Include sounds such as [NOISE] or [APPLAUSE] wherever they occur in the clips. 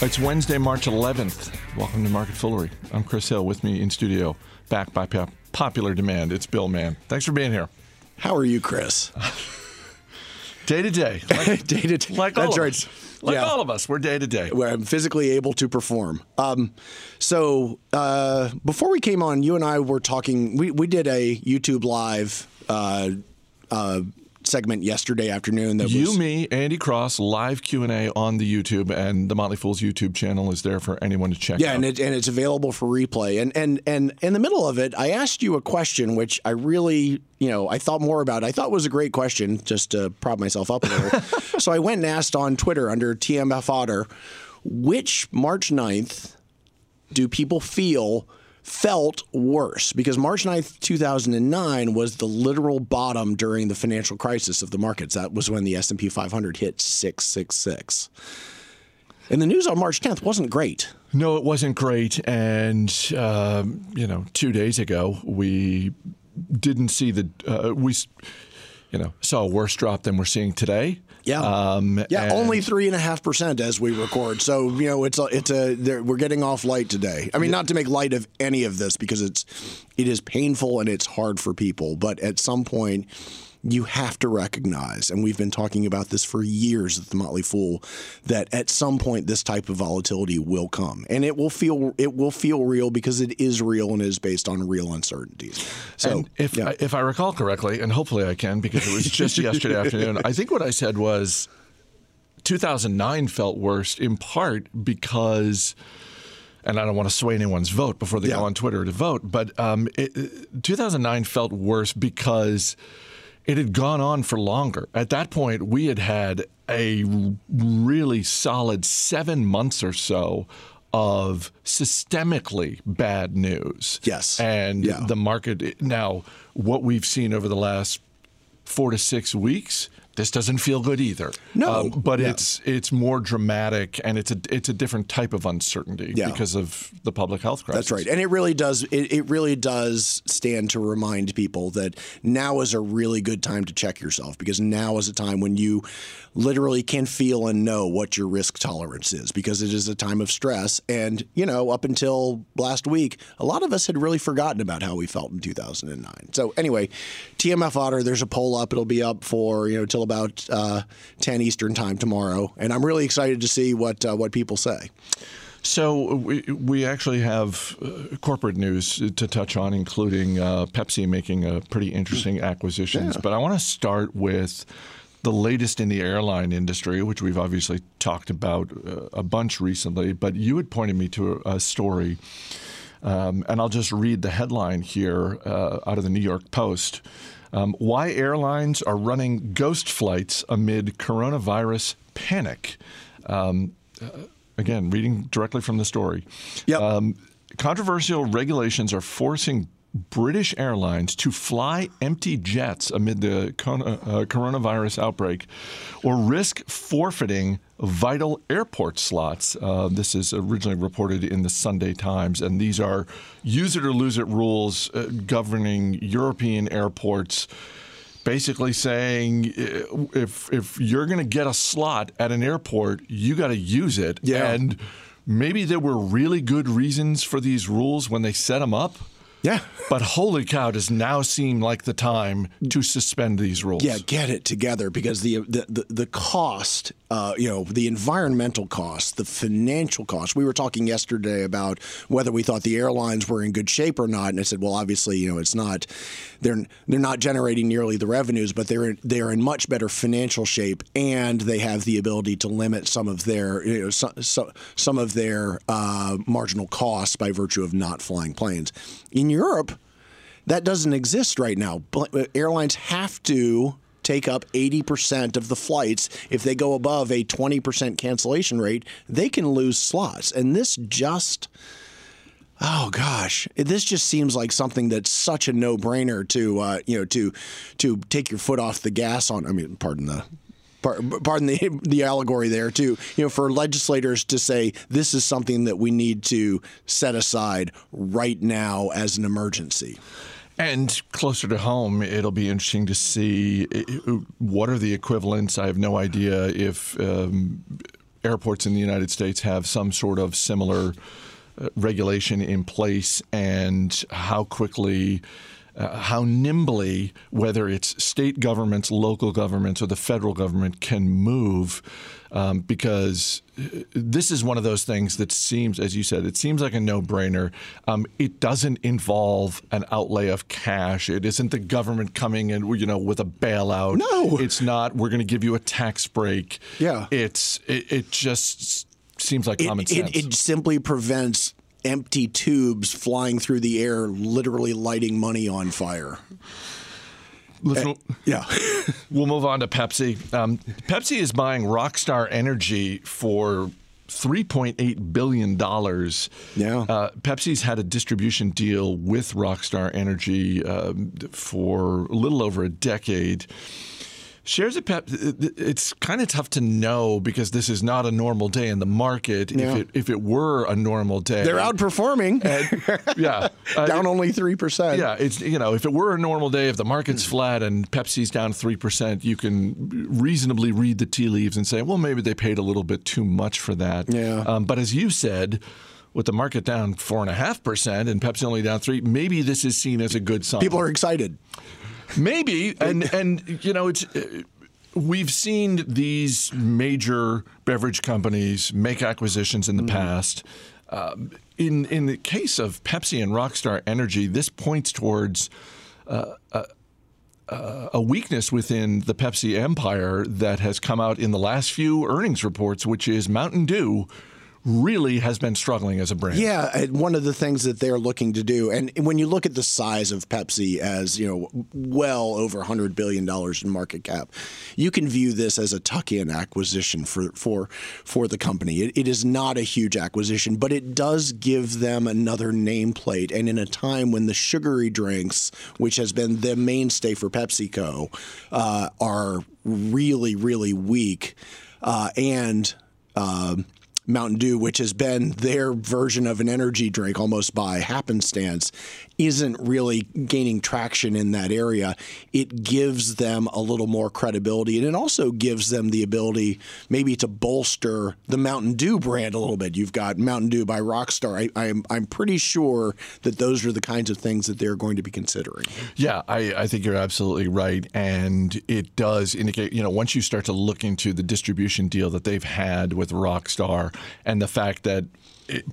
It's Wednesday, March 11th. Welcome to Market Foolery. I'm Chris Hill. With me in studio, back by popular demand. It's Bill Mann. Thanks for being here. How are you, Chris? [LAUGHS] Day to day. [LAUGHS] Like, day to day. Like That's all right. Of us. Like yeah. all of us, we're day to day. Where I'm physically able to perform. Um, so uh, before we came on, you and I were talking. We we did a YouTube live uh, uh, segment yesterday afternoon. That You, was, me, Andy Cross, live Q and A on the YouTube, and the Motley Fool's YouTube channel is there for anyone to check Yeah, out. and, it, and it's available for replay. And and and in the middle of it, I asked you a question which I really, you know, I thought more about. I thought was a great question, just to prop myself up a little. [LAUGHS] so I went and asked on Twitter under TMF Otter, which March 9th do people feel felt worse? Because March 9th, 2009 was the literal bottom during the financial crisis of the markets. That was when the S&P 500 hit 666. And the news on March 10th wasn't great. No, it wasn't great. And, um, you know, two days ago, we didn't see the, uh, we, you know, saw a worse drop than we're seeing today. Yeah, Um, yeah, only three and a half percent as we record. So you know, it's a, it's a we're getting off light today. I mean, not to make light of any of this because it's it is painful and it's hard for people. But at some point, you have to recognize, and we've been talking about this for years at the Motley Fool, that at some point this type of volatility will come, and it will feel it will feel real because it is real and is based on real uncertainties. So And if yeah. I, if I recall correctly, and hopefully I can because it was just [LAUGHS] yesterday afternoon, I think what I said was 2009 felt worse in part because. And I don't want to sway anyone's vote before they Yeah. go on Twitter to vote, but um, it, it- 2009 felt worse because it had gone on for longer. At that point, we had had a really solid seven months or so of systemically bad news. Yes. And Yeah. the market now, what we've seen over the last four to six weeks, this doesn't feel good either. No. Um, but it's it's more dramatic and it's a it's a different type of uncertainty Yeah. because of the public health crisis. That's right, and it really does. It, it really does stand to remind people that now is a really good time to check yourself because now is a time when you literally can feel and know what your risk tolerance is because it is a time of stress. And you know, up until last week, a lot of us had really forgotten about how we felt in 2009. So anyway, TMF Otter, there's a poll up. It'll be up for you know till about uh, 10 Eastern time tomorrow, and I'm really excited to see what uh, what people say. So we, we actually have uh, corporate news to touch on, including uh, Pepsi making a pretty interesting acquisitions. But I want to start with the latest in the airline industry, which we've obviously talked about uh, a bunch recently. But you had pointed me to a, a story, um, and I'll just read the headline here uh, out of the New York Post. Um, why airlines are running ghost flights amid coronavirus panic. Um, again, reading directly from the story. Yep. Um, controversial regulations are forcing British Airlines to fly empty jets amid the uh, coronavirus outbreak or risk forfeiting vital airport slots. Uh, this is originally reported in the Sunday Times, and these are use it or lose it rules uh, governing European airports basically saying uh, if if you're going to get a slot at an airport, you got to use it. Yeah. And maybe there were really good reasons for these rules when they set them up. Yeah. But holy cow, does now seem like the time to suspend these rules. Yeah, get it together because the the the, the cost, uh, you know, the environmental cost, the financial cost. We were talking yesterday about whether we thought the airlines were in good shape or not, and I said, well, obviously, you know, it's not. They're they're not generating nearly the revenues, but they're they're in much better financial shape, and they have the ability to limit some of their you know some some, some of their uh, marginal costs by virtue of not flying planes. In Europe, that doesn't exist right now. Bl- Airlines have to take up 80% of the flights. If they go above a 20% cancellation rate, they can lose slots. And this just Oh gosh, this just seems like something that's such a no-brainer to uh, you know to to take your foot off the gas on. I mean, pardon the pardon the [LAUGHS] the allegory there too. You know, for legislators to say this is something that we need to set aside right now as an emergency. And closer to home, it'll be interesting to see what are the equivalents. I have no idea if um, airports in the United States have some sort of similar uh, regulation in place and how quickly. Uh, how nimbly, whether it's state governments, local governments, or the federal government, can move, um, because uh, this is one of those things that seems, as you said, it seems like a no-brainer. Um, it doesn't involve an outlay of cash. It isn't the government coming in, you know, with a bailout. No, it's not. We're going to give you a tax break. Yeah, it's it, it just seems like common it, sense. It, it simply prevents empty tubes flying through the air, literally lighting money on fire. Uh, yeah. [LAUGHS] we'll move on to Pepsi. Um, Pepsi is buying Rockstar Energy for $3.8 billion. Yeah. Uh, Pepsi's had a distribution deal with Rockstar Energy uh, for a little over a decade. Shares of Pep, it's kind of tough to know because this is not a normal day in the market. Yeah. If it if it were a normal day, they're outperforming. And, [LAUGHS] yeah, down uh, only three percent. Yeah, it's you know if it were a normal day, if the market's flat and Pepsi's down three percent, you can reasonably read the tea leaves and say, well, maybe they paid a little bit too much for that. Yeah. Um, but as you said with the market down four and a half percent and Pepsi only down three, maybe this is seen as a good sign. People are excited. Maybe, and and you know, it's uh, we've seen these major beverage companies make acquisitions in the mm-hmm. past. Um, in in the case of Pepsi and Rockstar Energy, this points towards. Uh, a, a weakness within the Pepsi empire that has come out in the last few earnings reports, which is Mountain Dew really has been struggling as a brand. Yeah, one of the things that they're looking to do, and when you look at the size of Pepsi as you know, well over 100 billion dollars in market cap, you can view this as a tuck-in acquisition for for for the company. It, it is not a huge acquisition, but it does give them another nameplate, and in a time when the sugary drinks, which has been the mainstay for PepsiCo, uh, are really really weak, uh, and um, Mountain Dew, which has been their version of an energy drink almost by happenstance, isn't really gaining traction in that area. It gives them a little more credibility and it also gives them the ability maybe to bolster the Mountain Dew brand a little bit. You've got Mountain Dew by Rockstar. I, am I'm, I'm pretty sure that those are the kinds of things that they're going to be considering. Yeah, I, I think you're absolutely right. And it does indicate, you know, once you start to look into the distribution deal that they've had with Rockstar and the fact that it,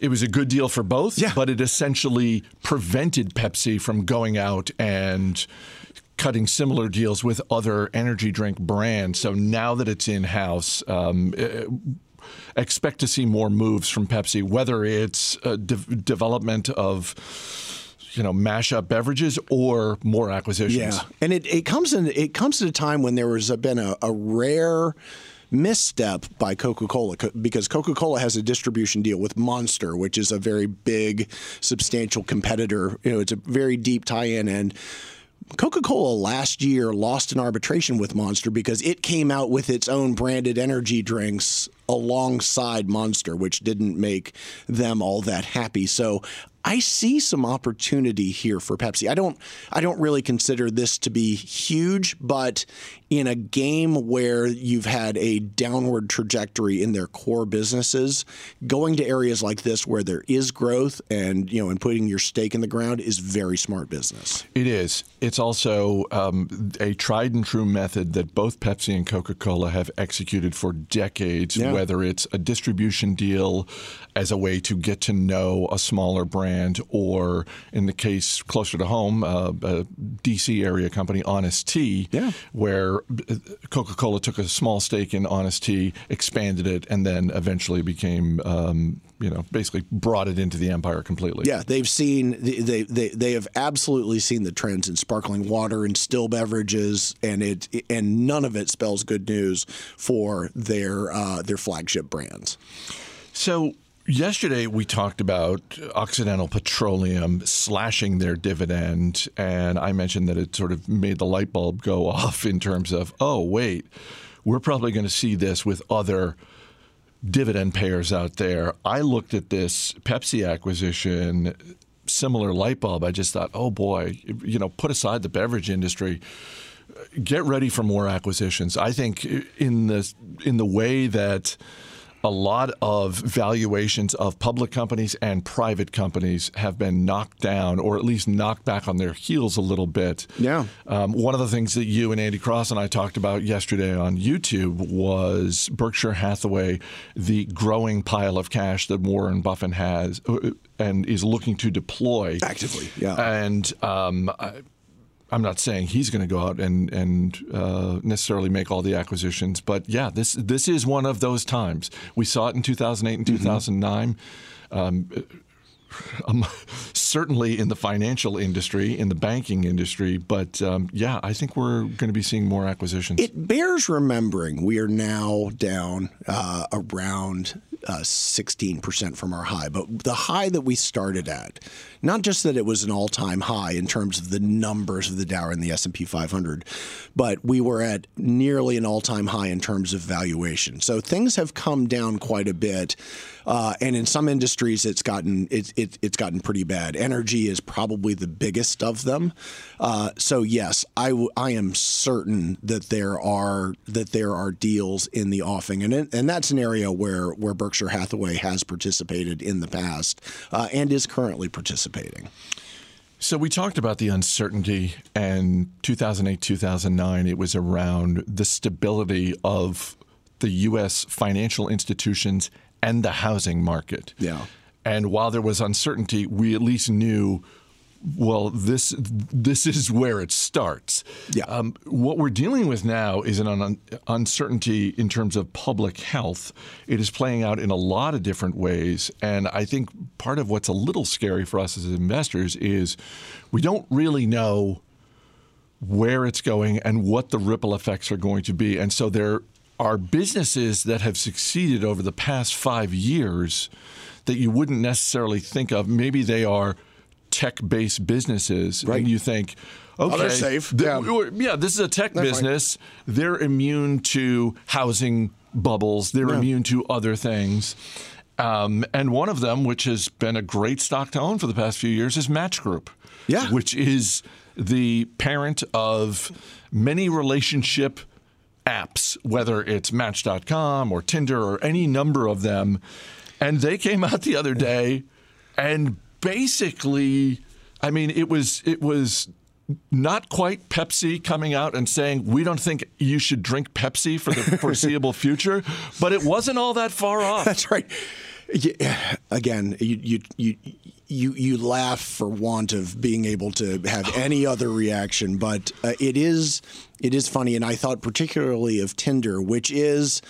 it, was a good deal for both, yeah. but it essentially prevented Pepsi from going out and cutting similar deals with other energy drink brands. So now that it's in house, um, expect to see more moves from Pepsi, whether it's de- development of you know mashup beverages or more acquisitions. Yeah, and it, it comes in it comes at a time when there was a, been a, a rare misstep by Coca Cola because Coca Cola has a distribution deal with Monster, which is a very big, substantial competitor. You know, it's a very deep tie in. And Coca Cola last year lost an arbitration with Monster because it came out with its own branded energy drinks alongside Monster, which didn't make them all that happy. So I see some opportunity here for Pepsi. I don't I don't really consider this to be huge, but in a game where you've had a downward trajectory in their core businesses, going to areas like this where there is growth and you know and putting your stake in the ground is very smart business. It is. It's also um, a tried and true method that both Pepsi and Coca Cola have executed for decades. Yeah. Whether it's a distribution deal as a way to get to know a smaller brand, or in the case closer to home, uh, a DC area company, Honest Tea, yeah. where Coca Cola took a small stake in Honest Tea, expanded it, and then eventually became. Um, you know, basically brought it into the empire completely. Yeah, they've seen they they they have absolutely seen the trends in sparkling water and still beverages, and it and none of it spells good news for their uh, their flagship brands. So Yesterday, we talked about Occidental Petroleum slashing their dividend, and I mentioned that it sort of made the light bulb go [LAUGHS] off in terms of, oh, wait, we're probably going to see this with other dividend payers out there. I looked at this Pepsi acquisition, similar light bulb. I just thought, oh boy, you know, put aside the beverage industry get ready for more acquisitions. I think in the in the way that a lot of valuations of public companies and private companies have been knocked down, or at least knocked back on their heels a little bit. Yeah. Um, one of the things that you and Andy Cross and I talked about yesterday on YouTube was Berkshire Hathaway, the growing pile of cash that Warren Buffett has uh, and is looking to deploy Actively, yeah. And um, I, I'm not saying he's going to go out and and uh, necessarily make all the acquisitions, but yeah, this this is one of those times. We saw it in 2008 and 2009. Um, [LAUGHS] um, certainly in the financial industry, in the banking industry, but um, yeah, I think we're going to be seeing more acquisitions. It bears remembering we are now down uh, around uh, 16% from our high, but the high that we started at, not just that it was an all-time high in terms of the numbers of the Dow and the S&P 500, but we were at nearly an all-time high in terms of valuation. So things have come down quite a bit. Uh, and in some industries, it's gotten it, it, it's gotten pretty bad. Energy is probably the biggest of them. Uh, so yes, I, w- I am certain that there are that there are deals in the offing, and it, and that's an area where where Berkshire Hathaway has participated in the past uh, and is currently participating. So we talked about the uncertainty and 2008, 2009. It was around the stability of the U.S. financial institutions and the housing market. Yeah. And while there was uncertainty, we at least knew, well, this this is where it starts. Yeah. Um, what we're dealing with now is an un- uncertainty in terms of public health. It is playing out in a lot of different ways, and I think part of what's a little scary for us as investors is we don't really know where it's going and what the ripple effects are going to be. And so there are businesses that have succeeded over the past five years that you wouldn't necessarily think of. Maybe they are tech-based businesses, Right. and you think, okay, Oh, safe. th- Yeah. yeah, this is a tech fine. business. They're immune to housing bubbles. They're Yeah. immune to other things. Um, and one of them, which has been a great stock to own for the past few years, is Match Group. Yeah. Which is the parent of many relationship apps, whether it's Match.com or Tinder or any number of them. And they came out the other day and basically, I mean, it was it was not quite Pepsi coming out and saying we don't think you should drink Pepsi for the [LAUGHS] foreseeable future, but it wasn't all that far off. That's right. Yeah, again, you, you you you you laugh for want of being able to have [LAUGHS] any other reaction, but uh, it is it is funny, and I thought particularly of Tinder, which is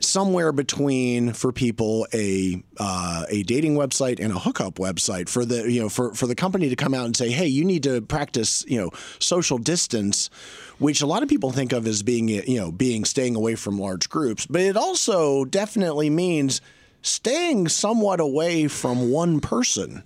somewhere between for people a uh, a dating website and a hookup website for the you know for for the company to come out and say hey you need to practice you know social distance which a lot of people think of as being you know being staying away from large groups but it also definitely means staying somewhat away from one person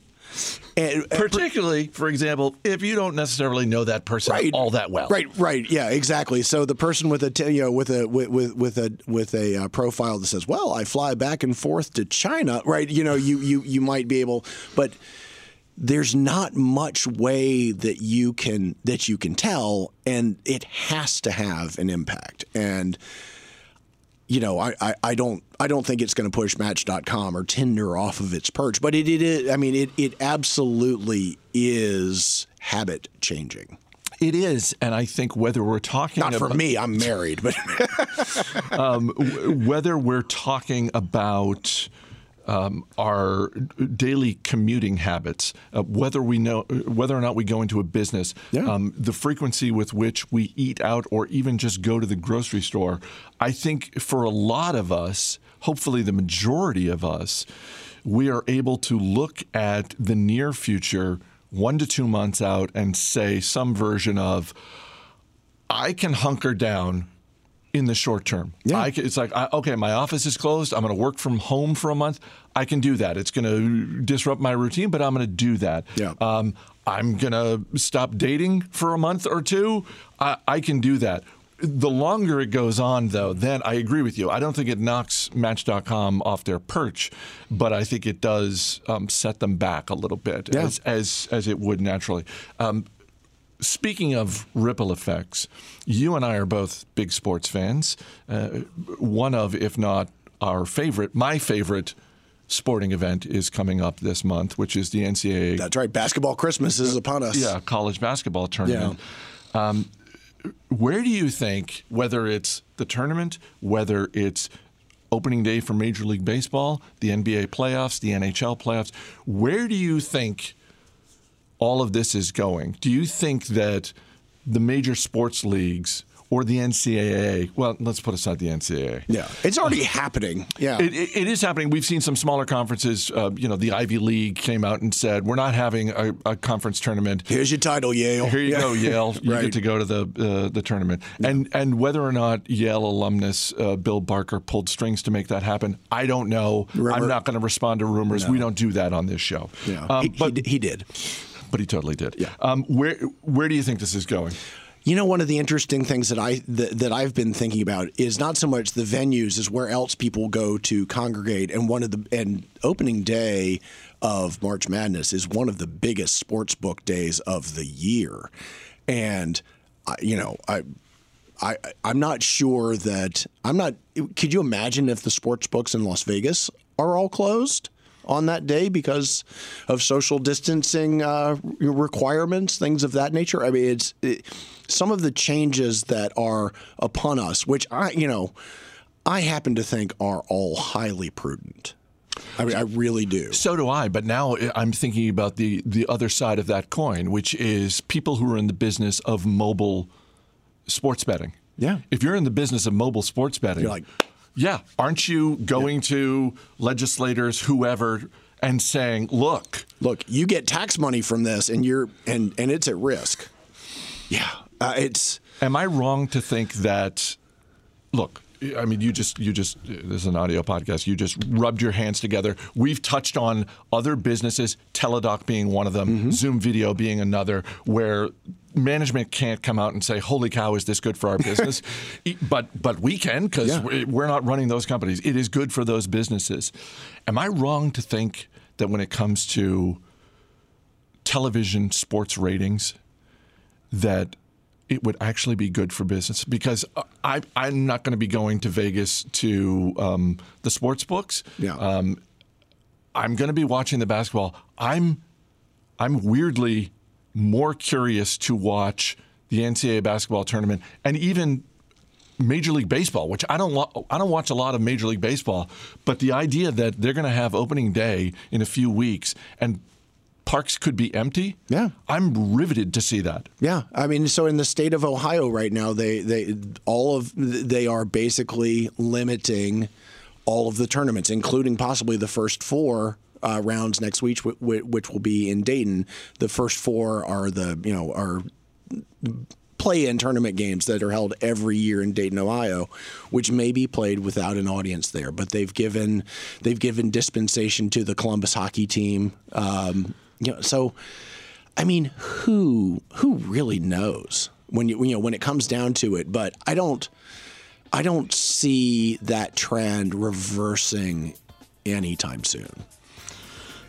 and, Particularly, for example, if you don't necessarily know that person Right. all that well. Right, right, yeah, exactly. So the person with a you know with a with with, with a with a uh, profile that says, "Well, I fly back and forth to China," right? You know, you you you might be able, but there's not much way that you can that you can tell, and it has to have an impact. And you know, I, I, I don't I don't think it's going to push Match.com or Tinder off of its perch, but it, it is. I mean, it it absolutely is habit changing. It is, and I think whether we're talking Not for about, me. I'm married, but [LAUGHS] um, w- whether we're talking about um, our daily commuting habits, uh, whether we know whether or not we go into a business, Yeah. um, the frequency with which we eat out, or even just go to the grocery store, I think for a lot of us, hopefully the majority of us, we are able to look at the near future, one to two months out, and say some version of. I can hunker down in the short term. Yeah. Can, it's like, I, okay, my office is closed. I'm going to work from home for a month. I can do that. It's going to disrupt my routine, but I'm going to do that. Yeah. Um, I'm going to stop dating for a month or two. I, I can do that. The longer it goes on, though, then I agree with you. I don't think it knocks Match.com off their perch, but I think it does um, set them back a little bit, Yeah. as, as as it would naturally. Um, Speaking of ripple effects, you and I are both big sports fans. Uh, one of, if not our favorite, my favorite sporting event is coming up this month, which is the NCAA. That's right. Basketball Christmas is upon us. Yeah, college basketball tournament. Yeah. Um, where do you think, whether it's the tournament, whether it's opening day for Major League Baseball, the NBA playoffs, the NHL playoffs, where do you think all of this is going? Do you think that the major sports leagues or the NCAA. Well, let's put aside the NCAA. Yeah, it's already happening. Yeah, it, it, it is happening. We've seen some smaller conferences. Uh, you know, the Ivy League came out and said we're not having a, a conference tournament. Here's your title, Yale. Here you yeah. go, Yale. [LAUGHS] You right. get to go to the uh, the tournament. Yeah. And and whether or not Yale alumnus uh, Bill Barker pulled strings to make that happen, I don't know. Rumor. I'm not going to respond to rumors. No. We don't do that on this show. Yeah, um, he, but he, he did but he totally did. Yeah. Um, where where do you think this is going? You know, one of the interesting things that I that, that, I've been thinking about is not so much the venues as where else people go to congregate. And one of the and opening day of March Madness is one of the biggest sports book days of the year, and you know I. I, I'm not sure that I'm not. Could you imagine if the sports books in Las Vegas are all closed? On that day because of social distancing uh, requirements, things of that nature. I mean, it's it, some of the changes that are upon us, which I, you know, I happen to think are all highly prudent. I mean, I really do. So do I. But now I'm thinking about the the other side of that coin, which is people who are in the business of mobile sports betting. Yeah. If you're in the business of mobile sports betting, you're like, yeah. Aren't you going yeah. to legislators, whoever, and saying, look, look, you get tax money from this, and you're and and it's at risk. Yeah, uh, it's. Am I wrong to think that? Look, I mean, you just you just this is an audio podcast. You just rubbed your hands together. We've touched on other businesses, Teladoc being one of them, mm-hmm. Zoom Video being another, where management can't come out and say, "Holy cow, is this good for our business?" [LAUGHS] but but we can because yeah. we're not running those companies. It is good for those businesses. Am I wrong to think that when it comes to television sports ratings, that it would actually be good for business because I, I'm not going to be going to Vegas to um, the sports books. Yeah. Um, I'm going to be watching the basketball. I'm I'm weirdly more curious to watch the NCAA basketball tournament and even Major League Baseball, which I don't lo- I don't watch a lot of Major League Baseball, but the idea that they're going to have opening day in a few weeks and parks could be empty. Yeah, I'm riveted to see that. Yeah, I mean, so in the state of Ohio right now, they they all of they are basically limiting all of the tournaments, including possibly the first four uh, rounds next week, which will be in Dayton. The first four are the you know are play-in tournament games that are held every year in Dayton, Ohio, which may be played without an audience there. But they've given they've given dispensation to the Columbus hockey team. Um, you know, so I mean, who who really knows when you you know when it comes down to it? But I don't I don't see that trend reversing anytime soon.